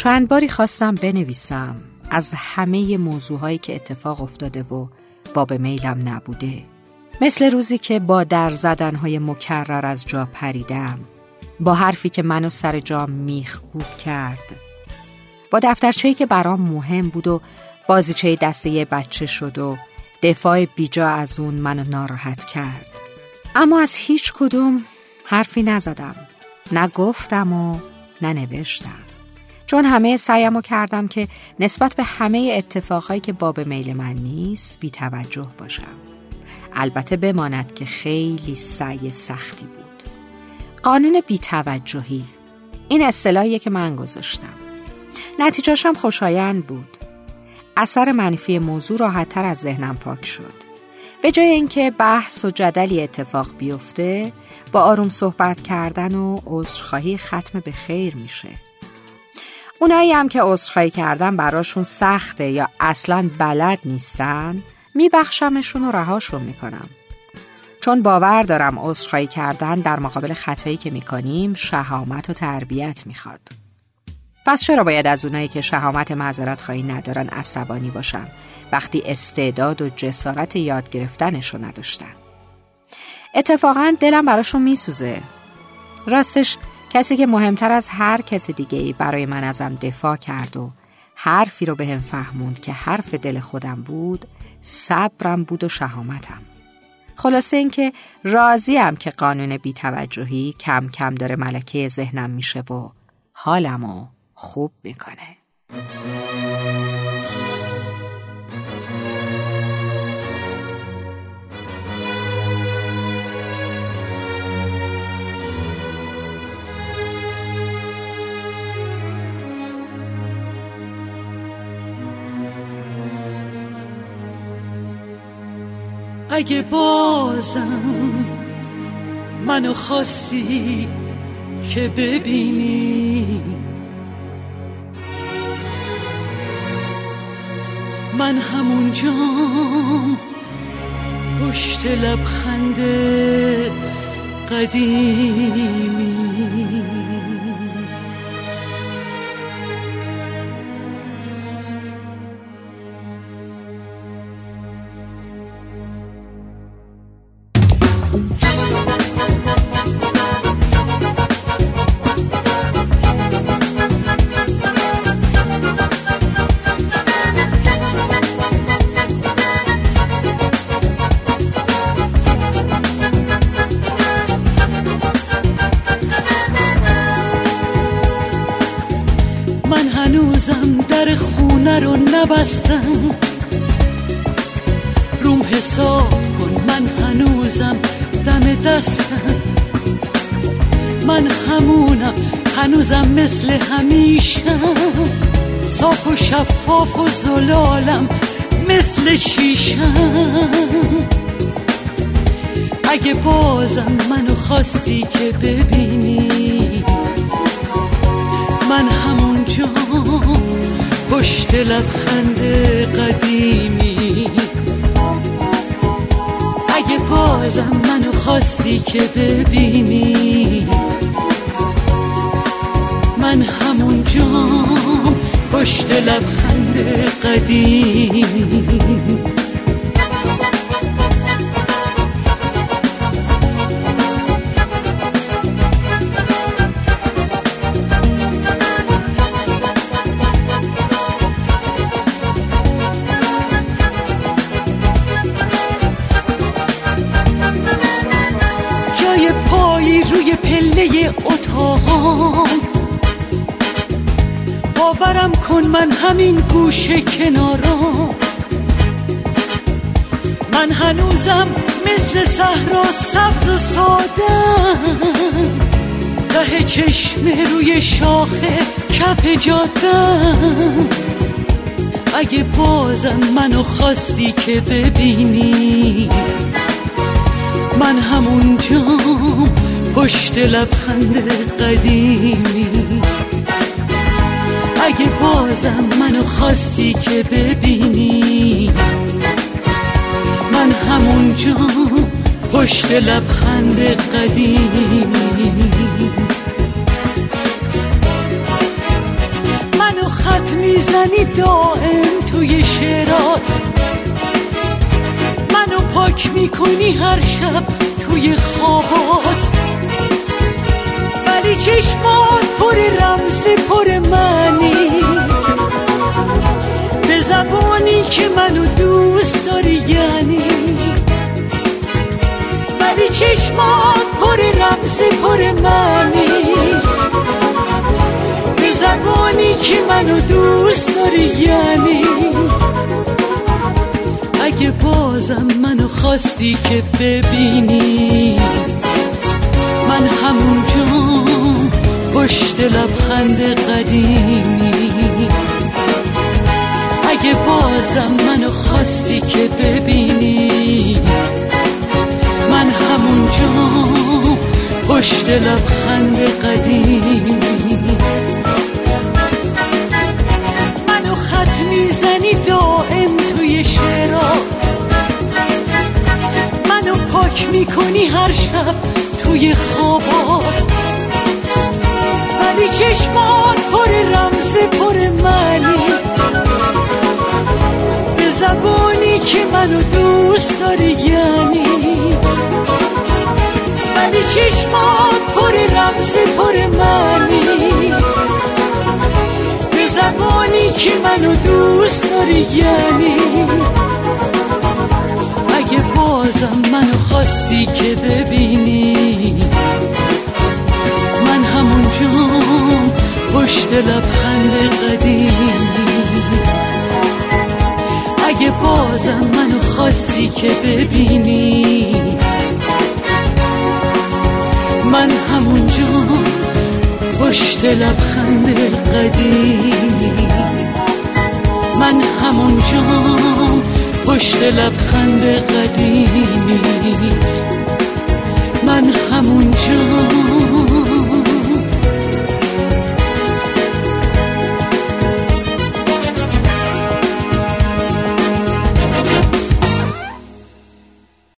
چند باری خواستم بنویسم. از همه موضوعهایی که اتفاق افتاده و باب میلم نبوده. مثل روزی که با در زدنهای مکرر از جا پریدم. با حرفی که منو سر جا میخکوب کرد. با دفترچه‌ای که برام مهم بود و بازیچه دسته بچه شد و دفاع بیجا از اون منو ناراحت کرد. اما از هیچ کدوم حرفی نزدم. نه گفتم و نه چون همه سعیمو کردم که نسبت به همه اتفاقهایی که باب میل من نیست بی توجه باشم. البته بماند که خیلی سعی سختی بود. قانون بیتوجهی این اصطلاحیه که من گذاشتم. نتیجهشم خوشایند بود. اثر منفی موضوع راحتتر از ذهنم پاک شد. به جای اینکه بحث و جدلی اتفاق بیفته با آروم صحبت کردن و عذرخواهی ختم به خیر میشه. اونایی هم که عذرخواهی کردن براشون سخته یا اصلا بلد نیستن میبخشمشون و رهاشون می‌کنم. چون باور دارم عذرخواهی کردن در مقابل خطایی که می‌کنیم شهامت و تربیت می‌خواد. پس چرا باید از اونایی که شهامت معذرت خواهی ندارن عصبانی باشم؟ وقتی استعداد و جسارت یاد گرفتنشو نداشتن. اتفاقا دلم براشون میسوزه. راستش کسی که مهمتر از هر کس دیگه برای من ازم دفاع کرد و حرفی رو به هم فهموند که حرف دل خودم بود صبرم بود و شهامتم. خلاصه اینکه راضیم که قانون بیتوجهی کم کم داره ملکه ذهنم میشه و حالمو خوب می‌کنه. اگه بازم منو خواستی که ببینی. من همونجام پشت لبخند قدیمی. هنوزم در خونه رو نبستم. روم حساب کن من هنوزم دم دستم. من همونم هنوزم مثل همیشه. صاف و شفاف و زلالم مثل شیشم اگه بازم منو خواستی که ببینی همونجا پشت لبخند قدیمی. اگه بازم منو خواستی که ببینی. من همونجا پشت لبخند قدیمی. اتاقام باورم کن من همین گوشه کنارام من هنوزم مثل صحرا سبز و ساده. ته چشم روی شاخه کف جاده. اگه بازم منو خواستی که ببینی من همونجا پشت لبخند قدیمی. اگه بازم منو خواستی که ببینی من همونجا پشت لبخند قدیمی. من خط می‌زنی دائم توی شعرات منو پاک می‌کنی هر شب توی خوابات. چشمات پر رمز پر معنی. به زبانی که منو دوست داری یعنی. ولی چشمات پر رمز پر معنی. به زبانی که منو دوست داری یعنی. اگه بازم منو خواستی که ببینی. پشت لبخند قدیمی. اگه بازم منو خواستی که ببینی من همونجا پشت لبخند قدیمی. منو خط می‌زنی دائم توی شعرا. منو پاک می‌کنی هر شب توی خوابات ولی چشمات پر رمز پر معنی به زبانی که منو دوست داری یعنی. ولی چشمات پر رمز پر معنی به زبانی که منو دوست داری یعنی. اگه بازم منو خواستی که ببینی لبخند قدیمی اگه بازم منو خواستی که ببینی من همونجا پشت لبخند قدیمی من همونجا پشت لبخند قدیمی